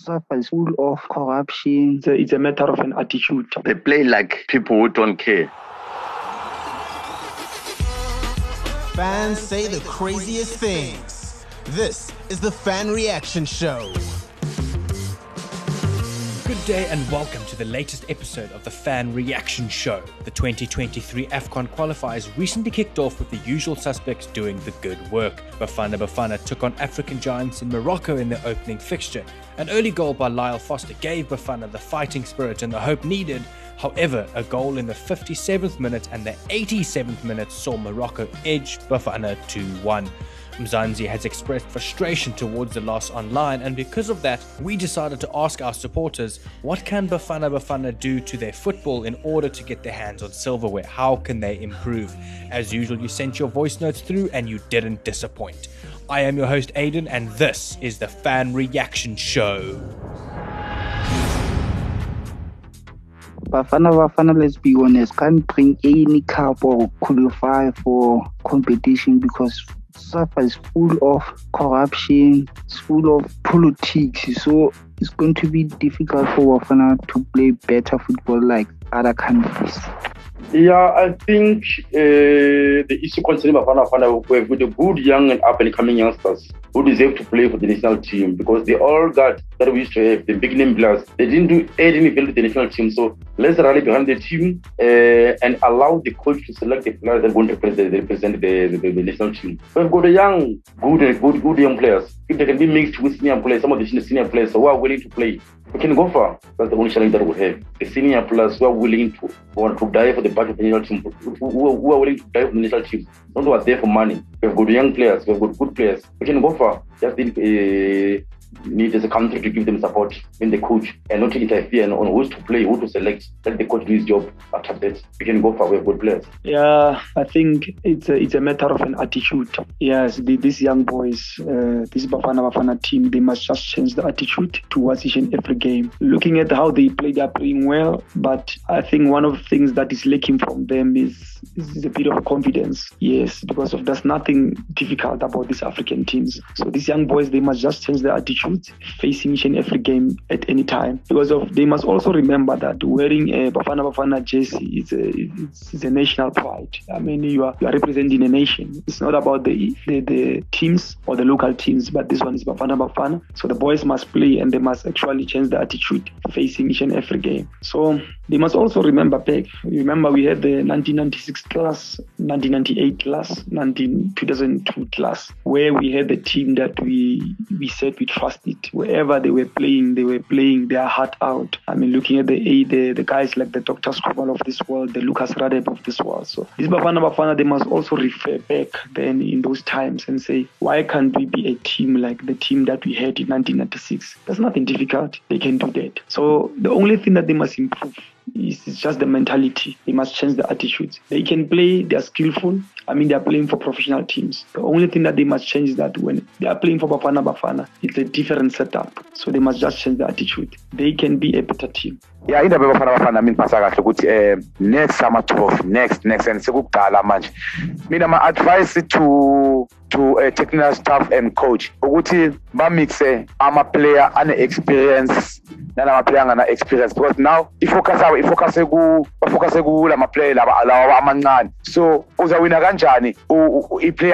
SAFA is full of corruption. It's a, it's a matter of an attitude. They play like people who don't care. Fans say the craziest things. This is the Fan Reaction Show. Good day and welcome to the latest episode of the Fan Reaction Show. The 2023 AFCON qualifiers recently kicked off with the usual suspects doing the good work. Bafana Bafana took on African giants in Morocco in their opening fixture. An early goal by Lyle Foster gave Bafana the fighting spirit and the hope needed. However, a goal in the 57th minute and the 87th minute saw Morocco edge Bafana 2 1. Mzansi has expressed frustration towards the loss online, and because of that, we decided to ask our supporters what can Bafana Bafana do to their football in order to get their hands on silverware? How can they improve? As usual, you sent your voice notes through and you didn't disappoint. I am your host, Aidan, and this is the Fan Reaction Show. Bafana Bafana, let's be honest, can't bring any cup or qualify for competition because SAFA is full of corruption, it's full of politics. So it's going to be difficult for Bafana to play better football like other countries. Yeah, I think uh, the issue concerning Bafana Bafana with the good young and up and coming youngsters who deserve to play for the national team because they all got that we used to have the big name players. They didn't do any value to the national team. So let's rally behind the team uh, and allow the coach to select the players that won't represent, represent the, the, the, national team. We've got young, good, good, good young players. If they can be mixed with senior players, some of the senior players who are willing to play, we can go far. That's the only challenge that we have. The senior players who are willing to want to die for the budget of the national team, who, who are willing to die for the national team, not who are there for money. We've got young players, we've got good players. We can go far. Just uh, need as a country to give them support in the coach and not to interfere on who's to play, who to select. Let the coach do his job. After that, we can go for good players. Yeah, I think it's a, it's a matter of an attitude. Yes, the, these young boys, uh, this Bafana Bafana team, they must just change the attitude towards each and every game. Looking at how they play, they are playing well, but I think one of the things that is lacking from them is, is a bit of confidence. Yes, because of there's nothing difficult about these African teams. So these young boys, they must just change their attitude facing each and every game at any time. Because of they must also remember that wearing a Bafana Bafana jersey is a it's, it's, a national pride. I mean, you are you are representing a nation. It's not about the, the the teams or the local teams, but this one is Bafana Bafana. So the boys must play and they must actually change the attitude facing each and every game. So they must also remember back. Remember, we had the 1996 class, 1998 class, 19, 2002 class, where we had the team that we we said we Wherever they were playing, they were playing their heart out. I mean, looking at the the, the guys like the Dr. Khumalo of this world, the Lucas Radebe of this world. So this Bafana Bafana, they must also refer back then in those times and say, why can't we be a team like the team that we had in 1996? There's nothing difficult. They can do that. So the only thing that they must improve it's, just the mentality. They must change the attitudes. They can play, they're skillful. I mean, they're playing for professional teams. The only thing that they must change is that when they are playing for Bafana Bafana, it's a different setup. So they must just change the attitude. They can be a better team. ya indaba yabafana bafana mina ngiphatha kahle ukuthi next ama-12 next next and sekukudala manje mina ma-advice to to uh, technical staff and coach ukuthi bamixe ama-player ane-experience nalama-player angana-experience because now ifocus abo ifocuse bafocuse kula laba lawa amancane. So uzawina kanjani?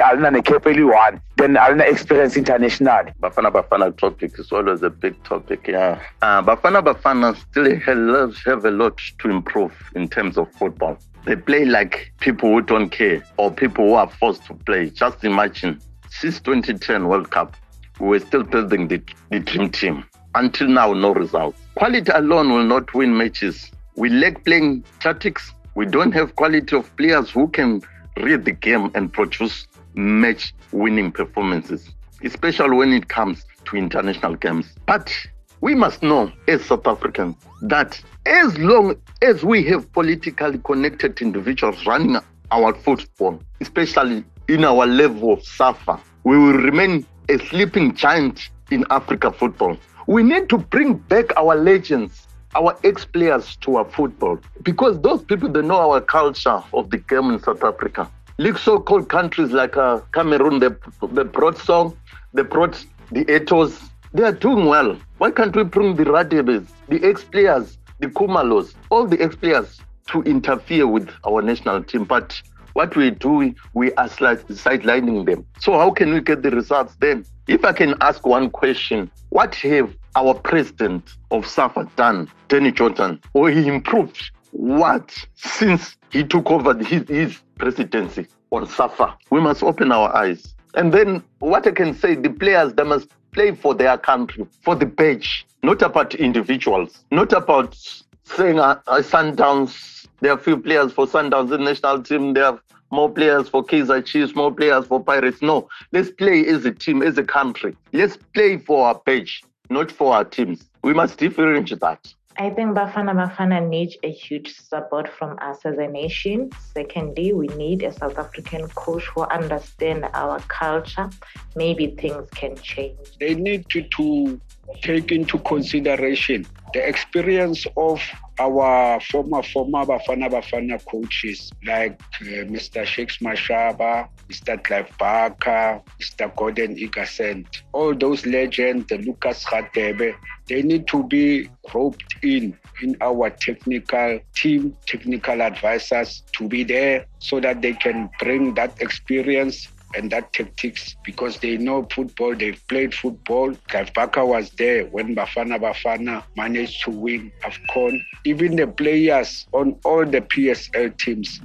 Alina necap eli-one then alina experience internationally bafana bafana topic is always a big topic yeah. Uh, bafana bafana still have, have a lot to improve in terms of football. They play like people who don't care or people who are forced to play. Just imagine since 2010 world cup we were still building the, the dream team until now no results quality alone will not win matches we lack playing tactics we don't have quality of players who can read the game and produce match winning performances, especially when it comes to international games. But we must know as South Africans that as long as we have politically connected individuals running our football, especially in our level of SAFA, we will remain a sleeping giant in Africa football. We need to bring back our legends, our ex-players to our football because those people they know our culture of the game in South Africa. Like so-called countries like uh, Cameroon, they, they brought Song, they brought the Eto'os. They are doing well. Why can't we bring the Radebes, the ex-players, the Khumalos, all the ex-players to interfere with our national team? But what we do, we are sidelining them. So how can we get the results then? If I can ask one question, what have our president of SAFA done, Danny Jordaan, or he improved what since he took over his, his presidency or SAFA? We must open our eyes. And then what I can say, the players, they must play for their country, for the badge, not about individuals, not about saying uh, uh, Sundowns, there are few players for Sundowns in the national team, there are more players for Kaizer Chiefs, more players for Pirates. No, let's play as a team, as a country. Let's play for our page, not for our teams. We must differentiate that. I think Bafana Bafana needs a huge support from us as a nation. Secondly, we need a South African coach who understands our culture. Maybe things can change. They need to, to take into consideration the experience of our former former Bafana Bafana coaches like uh, Mr. Shakes Mashaba, Mr. Clive Barker, Mr. Gordon Igesund, all those legends, Lucas Radebe, they need to be roped in in our technical team, technical advisors to be there so that they can bring that experience and that tactics because they know football, they've played football. Clive was there when Bafana Bafana managed to win AFCON. Even the players on all the PSL teams,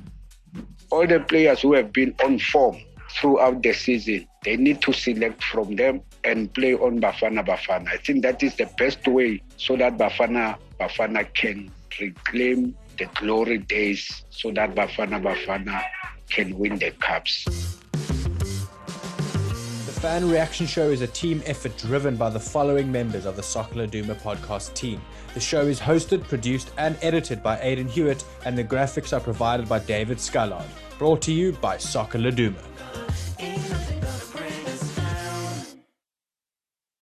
all the players who have been on form throughout the season, they need to select from them and play on Bafana Bafana. I think that is the best way so that Bafana Bafana can reclaim the glory days so that Bafana Bafana can win the cups. Fan Reaction Show is a team effort driven by the following members of the Soccer Laduma podcast team. The show is hosted, produced, and edited by Aidan Hewitt, and the graphics are provided by David Scullard. Brought to you by Soccer Laduma.